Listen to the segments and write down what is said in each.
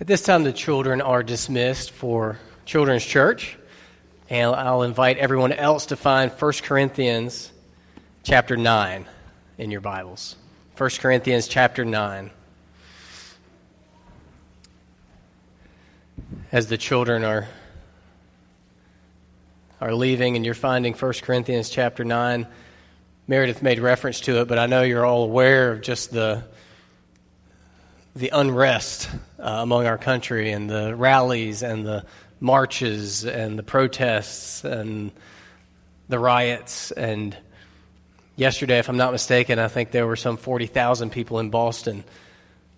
At this time, the children are dismissed for Children's Church, and I'll invite everyone else to find 1 Corinthians chapter 9 in your Bibles. 1 Corinthians chapter 9. As the children are, are leaving and you're finding 1 Corinthians chapter 9, Meredith made reference to it, but I know you're all aware of just the the unrest uh, among our country and the rallies and the marches and the protests and the riots. And yesterday, if I'm not mistaken, I think there were some 40,000 people in Boston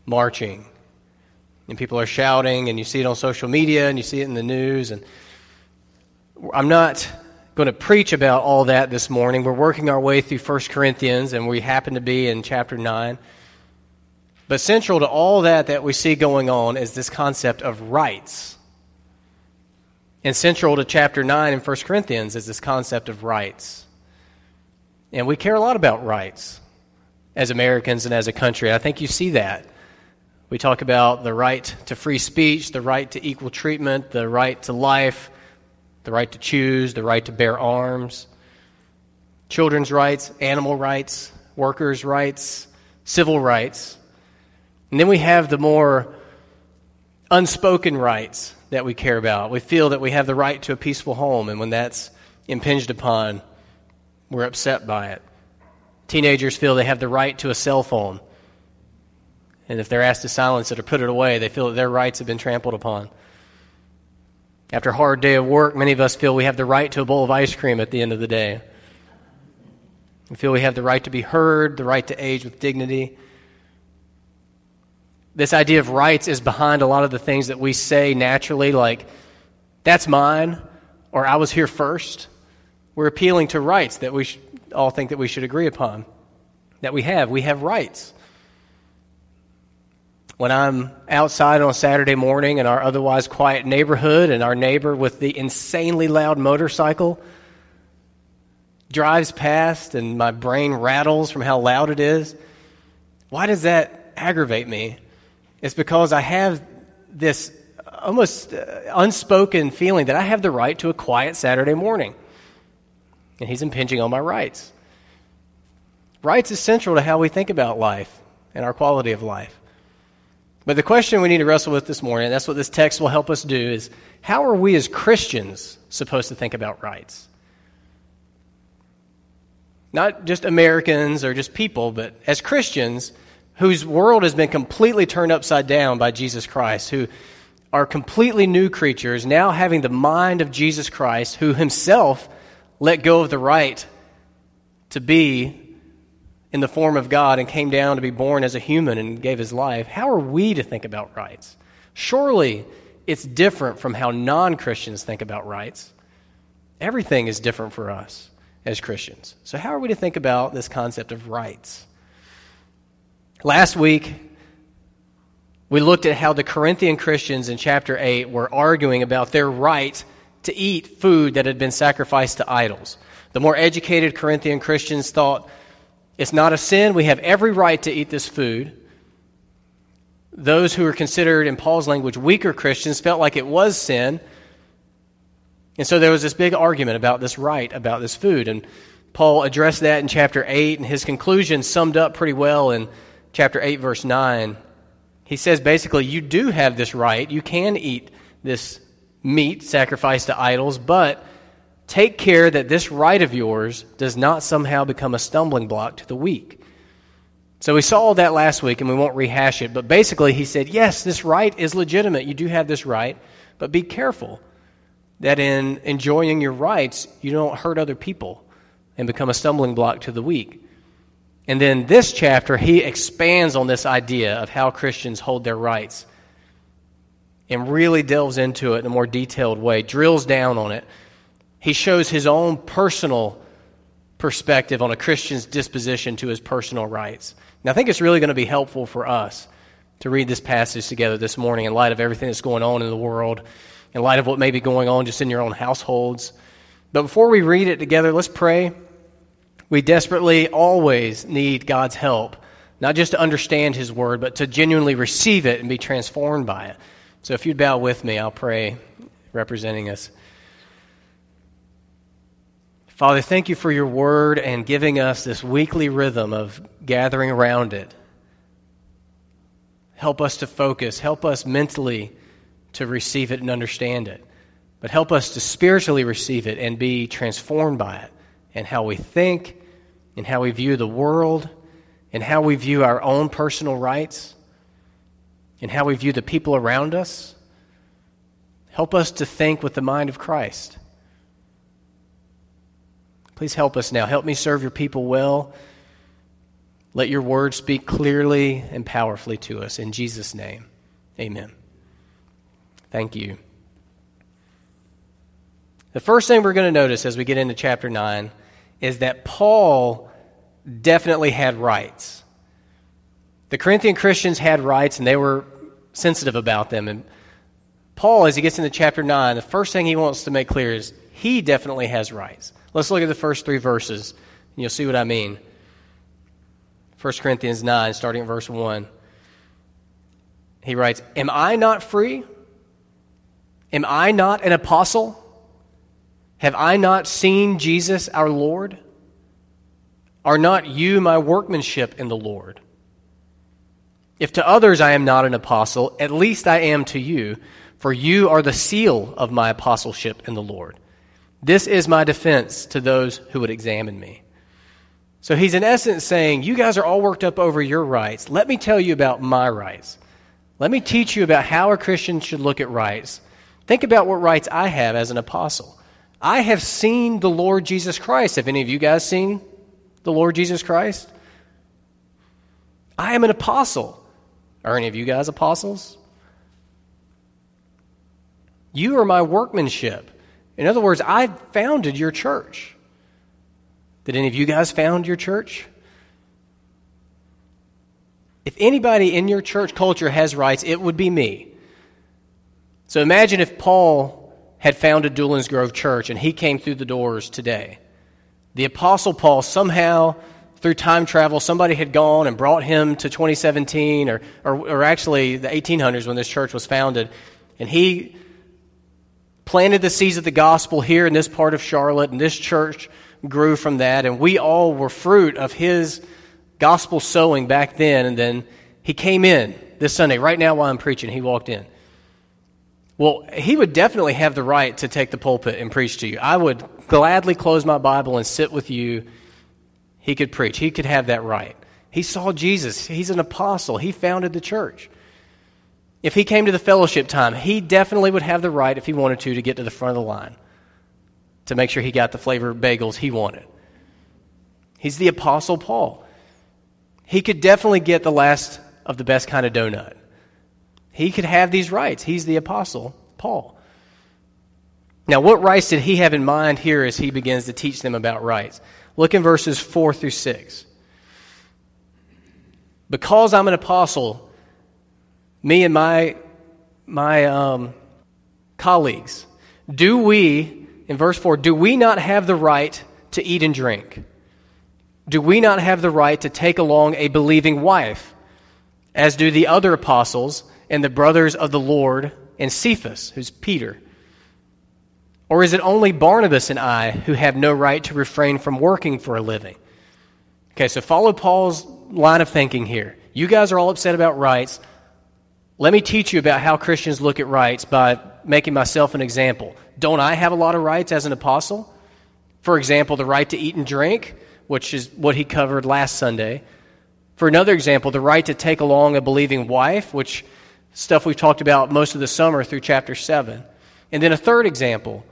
marching. And people are shouting, and you see it on social media and you see it in the news. And I'm not going to preach about all that this morning. We're working our way through 1 Corinthians, and we happen to be in chapter 9. But central to all that that we see going on is this concept of rights. And central to chapter 9 in 1 Corinthians is this concept of rights. And we care a lot about rights as Americans and as a country. I think you see that. We talk about the right to free speech, the right to equal treatment, the right to life, the right to choose, the right to bear arms, children's rights, animal rights, workers' rights, civil rights. And then we have the more unspoken rights that we care about. We feel that we have the right to a peaceful home, and when that's impinged upon, we're upset by it. Teenagers feel they have the right to a cell phone. And if they're asked to silence it or put it away, they feel that their rights have been trampled upon. After a hard day of work, many of us feel we have the right to a bowl of ice cream at the end of the day. We feel we have the right to be heard, the right to age with dignity, this idea of rights is behind a lot of the things that we say naturally, like, that's mine, or I was here first. We're appealing to rights that we all think that we should agree upon, that we have. We have rights. When I'm outside on a Saturday morning in our otherwise quiet neighborhood, and our neighbor with the insanely loud motorcycle drives past, and my brain rattles from how loud it is, why does that aggravate me? It's because I have this almost uh, unspoken feeling that I have the right to a quiet Saturday morning. And he's impinging on my rights. Rights is central to how we think about life and our quality of life. But the question we need to wrestle with this morning, and that's what this text will help us do, is how are we as Christians supposed to think about rights? Not just Americans or just people, but as Christians, whose world has been completely turned upside down by Jesus Christ, who are completely new creatures, now having the mind of Jesus Christ, who himself let go of the right to be in the form of God and came down to be born as a human and gave his life. How are we to think about rights? Surely it's different from how non Christians think about rights. Everything is different for us as Christians. So, how are we to think about this concept of rights? Last week, we looked at how the Corinthian Christians in chapter 8 were arguing about their right to eat food that had been sacrificed to idols. The more educated Corinthian Christians thought it's not a sin, we have every right to eat this food. Those who were considered, in Paul's language, weaker Christians felt like it was sin. And so there was this big argument about this right, about this food. And Paul addressed that in chapter 8, and his conclusion summed up pretty well in chapter 8, verse 9, he says basically, you do have this right. You can eat this meat sacrificed to idols, but take care that this right of yours does not somehow become a stumbling block to the weak. So we saw all that last week, and we won't rehash it, but basically he said, yes, this right is legitimate. You do have this right, but be careful that in enjoying your rights, you don't hurt other people and become a stumbling block to the weak. And then this chapter, he expands on this idea of how Christians hold their rights and really delves into it in a more detailed way, drills down on it. He shows his own personal perspective on a Christian's disposition to his personal rights. Now, I think it's really going to be helpful for us to read this passage together this morning in light of everything that's going on in the world, in light of what may be going on just in your own households. But before we read it together, let's pray we desperately always need God's help, not just to understand His Word, but to genuinely receive it and be transformed by it. So if you'd bow with me, I'll pray representing us. Father, thank you for your word and giving us this weekly rhythm of gathering around it. Help us to focus, help us mentally to receive it and understand it, but help us to spiritually receive it and be transformed by it and how we think and how we view the world and how we view our own personal rights and how we view the people around us. Help us to think with the mind of Christ. Please help us now. Help me serve your people well. Let your word speak clearly and powerfully to us. In Jesus' name, amen. Thank you. The first thing we're going to notice as we get into chapter 9 is that Paul definitely had rights. The Corinthian Christians had rights and they were sensitive about them. And Paul, as he gets into chapter 9, the first thing he wants to make clear is he definitely has rights. Let's look at the first three verses, and you'll see what I mean. 1 Corinthians 9, starting at verse 1. He writes, Am I not free? Am I not an apostle? Have I not seen Jesus our Lord? Are not you my workmanship in the Lord? If to others I am not an apostle, at least I am to you, for you are the seal of my apostleship in the Lord. This is my defense to those who would examine me. So he's in essence saying, You guys are all worked up over your rights. Let me tell you about my rights. Let me teach you about how a Christian should look at rights. Think about what rights I have as an apostle. I have seen the Lord Jesus Christ. Have any of you guys seen the Lord Jesus Christ? I am an apostle. Are any of you guys apostles? You are my workmanship. In other words, I founded your church. Did any of you guys found your church? If anybody in your church culture has rights, it would be me. So imagine if Paul had founded Doolin's Grove Church and he came through the doors today. The Apostle Paul somehow through time travel, somebody had gone and brought him to 2017, or, or, or, actually the 1800s when this church was founded, and he planted the seeds of the gospel here in this part of Charlotte, and this church grew from that, and we all were fruit of his gospel sowing back then, and then he came in this Sunday, right now while I'm preaching, he walked in. Well, he would definitely have the right to take the pulpit and preach to you. I would gladly close my Bible and sit with you he could preach. He could have that right. He saw Jesus. He's an apostle. He founded the church. If he came to the fellowship time, he definitely would have the right, if he wanted to, to get to the front of the line to make sure he got the flavor bagels he wanted. He's the apostle Paul. He could definitely get the last of the best kind of donut. He could have these rights. He's the apostle Paul. Now, what rights did he have in mind here as he begins to teach them about rights? Look in verses 4 through 6. Because I'm an apostle, me and my, my um, colleagues, do we, in verse 4, do we not have the right to eat and drink? Do we not have the right to take along a believing wife, as do the other apostles and the brothers of the Lord and Cephas, who's Peter? Or is it only Barnabas and I who have no right to refrain from working for a living? Okay, so follow Paul's line of thinking here. You guys are all upset about rights. Let me teach you about how Christians look at rights by making myself an example. Don't I have a lot of rights as an apostle? For example, the right to eat and drink, which is what he covered last Sunday. For another example, the right to take along a believing wife, which stuff we've talked about most of the summer through chapter 7. And then a third example,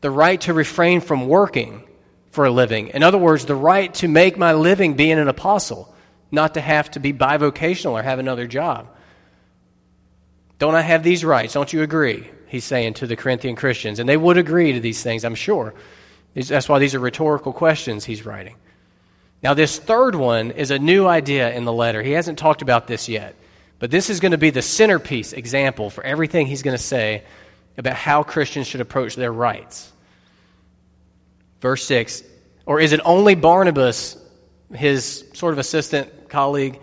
the right to refrain from working for a living. In other words, the right to make my living being an apostle, not to have to be bivocational or have another job. Don't I have these rights? Don't you agree? He's saying to the Corinthian Christians. And they would agree to these things, I'm sure. That's why these are rhetorical questions he's writing. Now, this third one is a new idea in the letter. He hasn't talked about this yet. But this is going to be the centerpiece example for everything he's going to say about how Christians should approach their rights. Verse 6 Or is it only Barnabas, his sort of assistant colleague?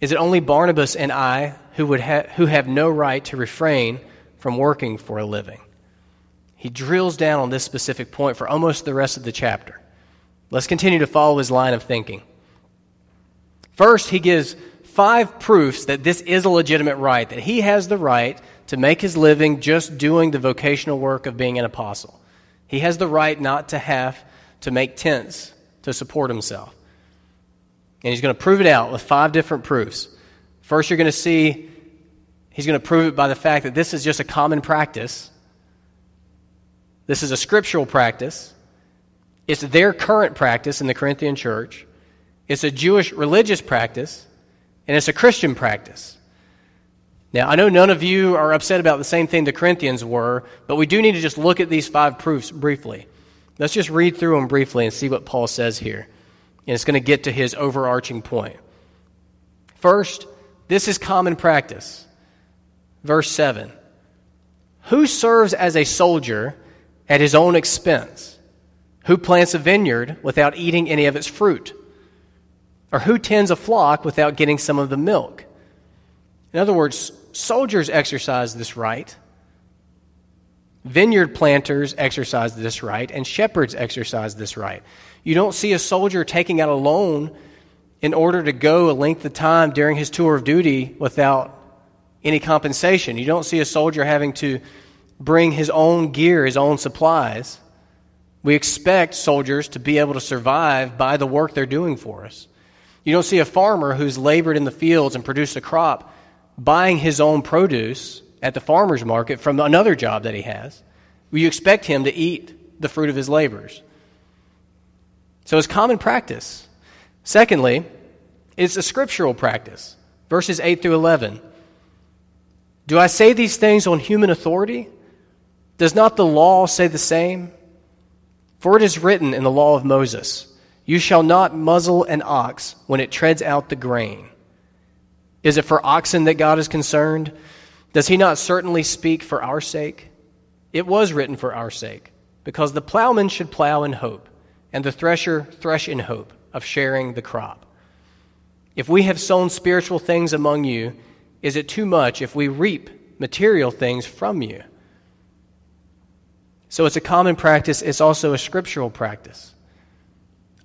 Is it only Barnabas and I who, would ha- who have no right to refrain from working for a living. He drills down on this specific point for almost the rest of the chapter. Let's continue to follow his line of thinking. First, he gives five proofs that this is a legitimate right, that he has the right to make his living just doing the vocational work of being an apostle. He has the right not to have to make tents to support himself. And he's going to prove it out with five different proofs. First, you're going to see he's going to prove it by the fact that this is just a common practice. This is a scriptural practice. It's their current practice in the Corinthian church. It's a Jewish religious practice, and it's a Christian practice. Now, I know none of you are upset about the same thing the Corinthians were, but we do need to just look at these five proofs briefly. Let's just read through them briefly and see what Paul says here. And it's going to get to his overarching point. First, this is common practice. Verse 7 Who serves as a soldier at his own expense? Who plants a vineyard without eating any of its fruit? Or who tends a flock without getting some of the milk? In other words, soldiers exercise this right, vineyard planters exercise this right, and shepherds exercise this right. You don't see a soldier taking out a loan in order to go a length of time during his tour of duty without any compensation. You don't see a soldier having to bring his own gear, his own supplies. We expect soldiers to be able to survive by the work they're doing for us. You don't see a farmer who's labored in the fields and produced a crop buying his own produce at the farmer's market from another job that he has. You expect him to eat the fruit of his labors. So it's common practice. Secondly, it's a scriptural practice. Verses 8 through 11. Do I say these things on human authority? Does not the law say the same? For it is written in the law of Moses, You shall not muzzle an ox when it treads out the grain. Is it for oxen that God is concerned? Does he not certainly speak for our sake? It was written for our sake, because the plowman should plow in hope, and the thresher thresh in hope of sharing the crop. If we have sown spiritual things among you, is it too much if we reap material things from you? So it's a common practice, it's also a scriptural practice.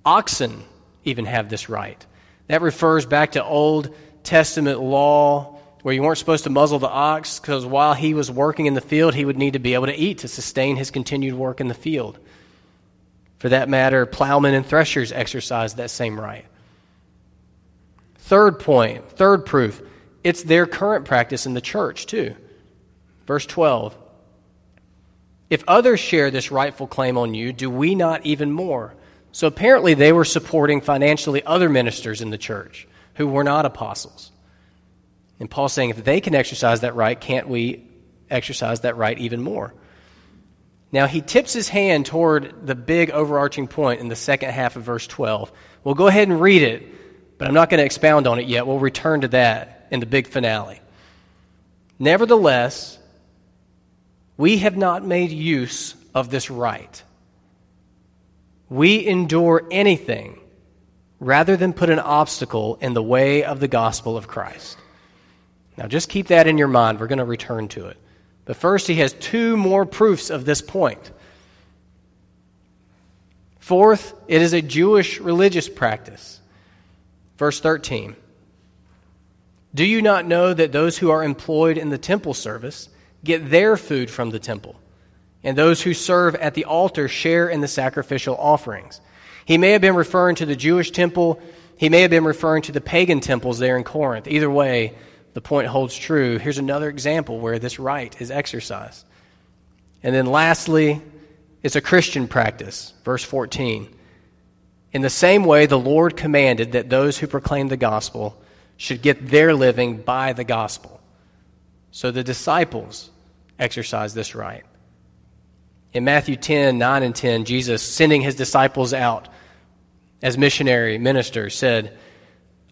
Oxen even have this right. That refers back to Old Testament law where you weren't supposed to muzzle the ox because while he was working in the field, he would need to be able to eat to sustain his continued work in the field. For that matter, plowmen and threshers exercise that same right. Third point, third proof, it's their current practice in the church, too. Verse 12 If others share this rightful claim on you, do we not even more? So apparently, they were supporting financially other ministers in the church who were not apostles. And Paul's saying if they can exercise that right, can't we exercise that right even more? Now, he tips his hand toward the big overarching point in the second half of verse 12. We'll go ahead and read it, but I'm not going to expound on it yet. We'll return to that in the big finale. Nevertheless, we have not made use of this right. We endure anything rather than put an obstacle in the way of the gospel of Christ. Now, just keep that in your mind. We're going to return to it. But first, he has two more proofs of this point. Fourth, it is a Jewish religious practice. Verse 13 Do you not know that those who are employed in the temple service get their food from the temple, and those who serve at the altar share in the sacrificial offerings? He may have been referring to the Jewish temple, he may have been referring to the pagan temples there in Corinth. Either way, the point holds true. Here's another example where this right is exercised. And then lastly, it's a Christian practice. Verse 14. In the same way, the Lord commanded that those who proclaim the gospel should get their living by the gospel. So the disciples exercise this right. In Matthew 10, 9 and 10, Jesus, sending his disciples out as missionary ministers, said,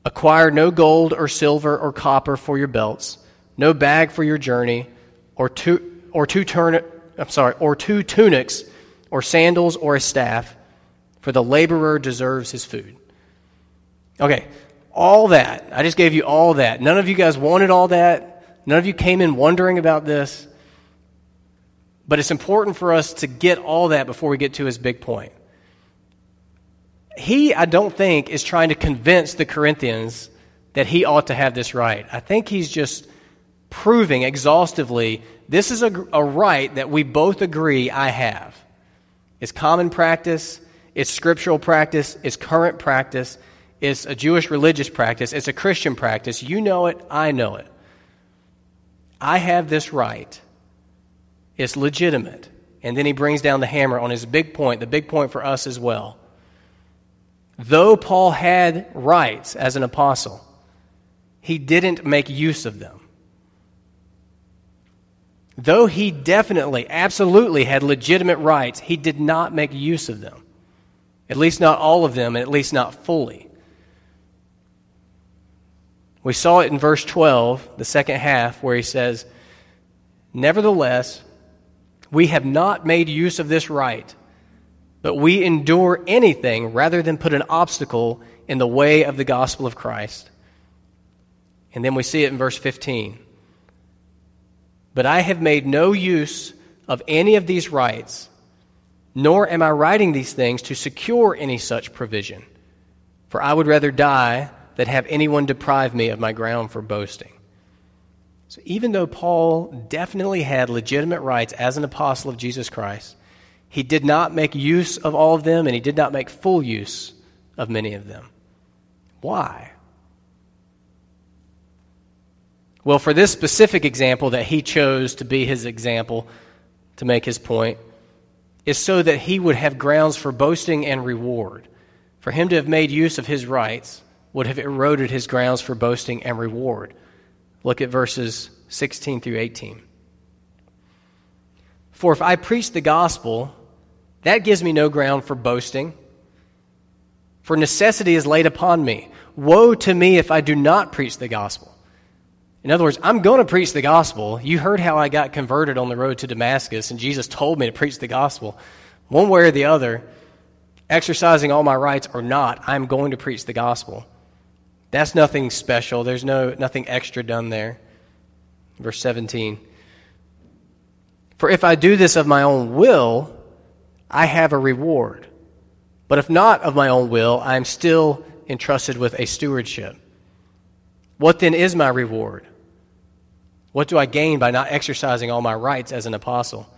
Acquire no gold or silver or copper for your belts, no bag for your journey, or two, or two, turn, I'm sorry, or two tunics, or sandals, or a staff, for the laborer deserves his food. Okay, all that. I just gave you all that. None of you guys wanted all that. None of you came in wondering about this. But it's important for us to get all that before we get to his big point. He, I don't think, is trying to convince the Corinthians that he ought to have this right. I think he's just proving exhaustively this is a, a right that we both agree I have. It's common practice, it's scriptural practice, it's current practice, it's a Jewish religious practice, it's a Christian practice. You know it, I know it. I have this right. It's legitimate. And then he brings down the hammer on his big point, the big point for us as well. Though Paul had rights as an apostle, he didn't make use of them. Though he definitely, absolutely had legitimate rights, he did not make use of them. At least not all of them, and at least not fully. We saw it in verse 12, the second half, where he says, Nevertheless, we have not made use of this right, but we endure anything rather than put an obstacle in the way of the gospel of Christ. And then we see it in verse 15. But I have made no use of any of these rights, nor am I writing these things to secure any such provision. For I would rather die than have anyone deprive me of my ground for boasting. So even though Paul definitely had legitimate rights as an apostle of Jesus Christ, he did not make use of all of them and he did not make full use of many of them. Why? Well, for this specific example that he chose to be his example to make his point, is so that he would have grounds for boasting and reward. For him to have made use of his rights would have eroded his grounds for boasting and reward. Look at verses 16 through 18. For if I preach the gospel, that gives me no ground for boasting. For necessity is laid upon me. Woe to me if I do not preach the gospel. In other words, I'm going to preach the gospel. You heard how I got converted on the road to Damascus, and Jesus told me to preach the gospel. One way or the other, exercising all my rights or not, I'm going to preach the gospel. That's nothing special. There's no nothing extra done there. Verse 17. For if I do this of my own will, I have a reward. But if not of my own will, I am still entrusted with a stewardship. What then is my reward? What do I gain by not exercising all my rights as an apostle?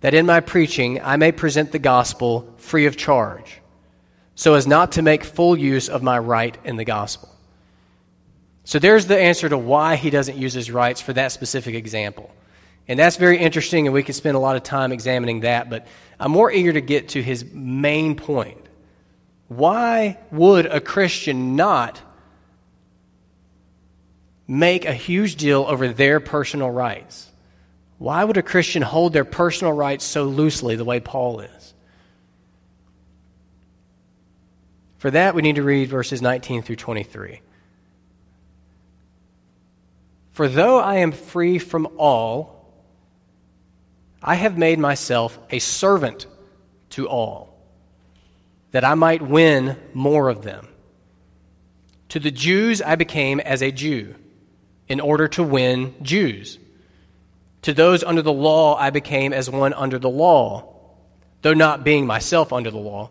That in my preaching I may present the gospel free of charge, so as not to make full use of my right in the gospel. So there's the answer to why he doesn't use his rights for that specific example. And that's very interesting, and we could spend a lot of time examining that, but I'm more eager to get to his main point. Why would a Christian not make a huge deal over their personal rights. Why would a Christian hold their personal rights so loosely the way Paul is? For that, we need to read verses 19 through 23. For though I am free from all, I have made myself a servant to all, that I might win more of them. To the Jews I became as a Jew in order to win Jews. To those under the law, I became as one under the law, though not being myself under the law,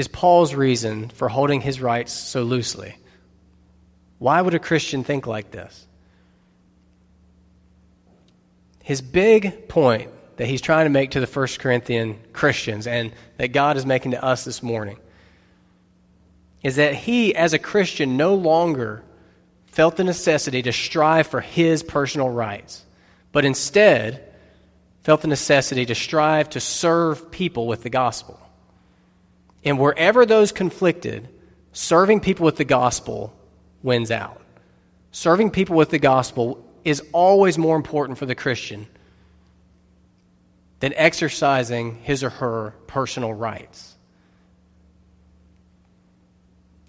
is Paul's reason for holding his rights so loosely? Why would a Christian think like this? His big point that he's trying to make to the First Corinthian Christians and that God is making to us this morning is that he, as a Christian, no longer felt the necessity to strive for his personal rights, but instead felt the necessity to strive to serve people with the gospel. And wherever those conflicted, serving people with the gospel wins out. serving people with the gospel is always more important for the Christian than exercising his or her personal rights.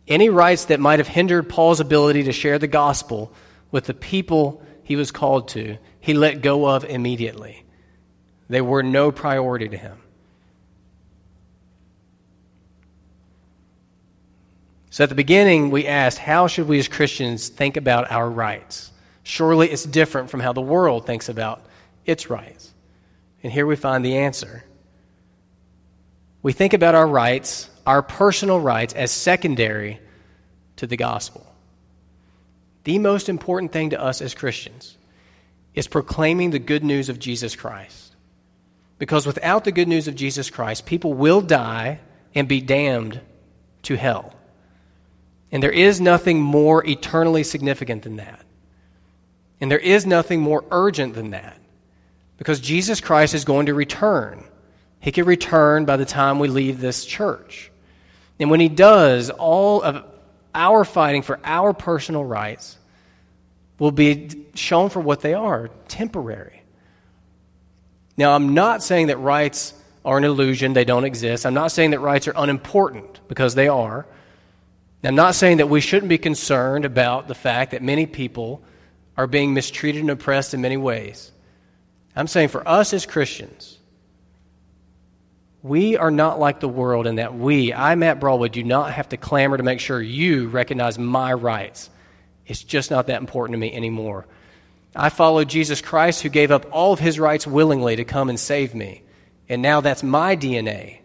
Any rights that might have hindered Paul's ability to share the gospel with the people he was called to, he let go of immediately. They were no priority to him. So at the beginning, we asked, how should we as Christians think about our rights? Surely it's different from how the world thinks about its rights. And here we find the answer. We think about our rights, our personal rights, as secondary to the gospel. The most important thing to us as Christians is proclaiming the good news of Jesus Christ. Because without the good news of Jesus Christ, people will die and be damned to hell. And there is nothing more eternally significant than that. And there is nothing more urgent than that. Because Jesus Christ is going to return. He can return by the time we leave this church. And when he does, all of our fighting for our personal rights will be shown for what they are temporary. Now, I'm not saying that rights are an illusion, they don't exist. I'm not saying that rights are unimportant, because they are. I'm not saying that we shouldn't be concerned about the fact that many people are being mistreated and oppressed in many ways. I'm saying for us as Christians, we are not like the world in that we, I, Matt Broadwood, do not have to clamor to make sure you recognize my rights. It's just not that important to me anymore. I follow Jesus Christ, who gave up all of his rights willingly to come and save me. And now that's my DNA.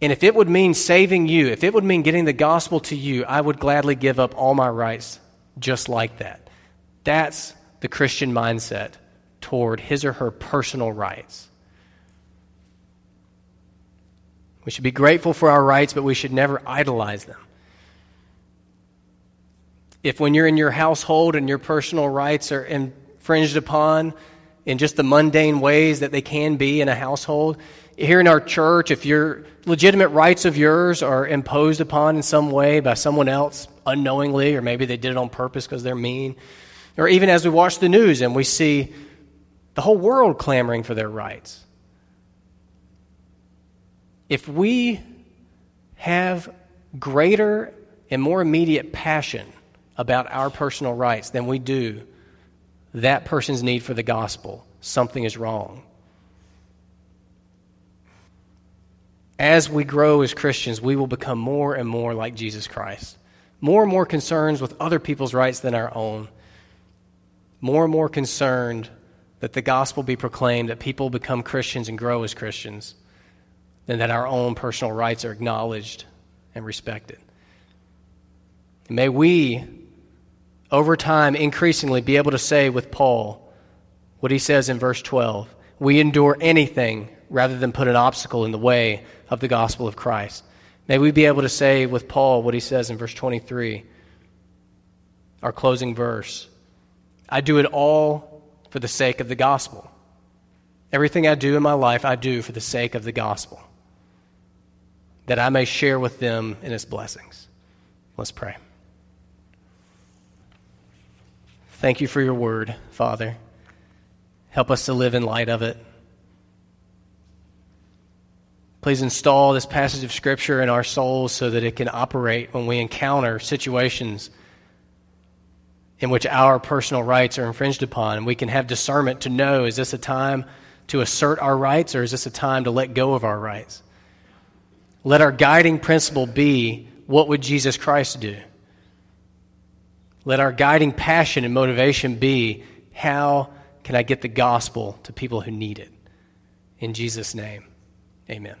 And if it would mean saving you, if it would mean getting the gospel to you, I would gladly give up all my rights just like that. That's the Christian mindset toward his or her personal rights. We should be grateful for our rights, but we should never idolize them. If when you're in your household and your personal rights are infringed upon in just the mundane ways that they can be in a household, here in our church, if your legitimate rights of yours are imposed upon in some way by someone else unknowingly, or maybe they did it on purpose because they're mean, or even as we watch the news and we see the whole world clamoring for their rights. If we have greater and more immediate passion about our personal rights than we do that person's need for the gospel, something is wrong. As we grow as Christians, we will become more and more like Jesus Christ. More and more concerns with other people's rights than our own. More and more concerned that the gospel be proclaimed, that people become Christians and grow as Christians, than that our own personal rights are acknowledged and respected. And may we, over time, increasingly be able to say with Paul what he says in verse 12 We endure anything rather than put an obstacle in the way of the gospel of Christ. May we be able to say with Paul what he says in verse 23, our closing verse I do it all for the sake of the gospel. Everything I do in my life, I do for the sake of the gospel, that I may share with them in its blessings. Let's pray. Thank you for your word, Father. Help us to live in light of it. Please install this passage of Scripture in our souls so that it can operate when we encounter situations in which our personal rights are infringed upon. And we can have discernment to know is this a time to assert our rights or is this a time to let go of our rights? Let our guiding principle be what would Jesus Christ do? Let our guiding passion and motivation be how can I get the gospel to people who need it? In Jesus' name, amen.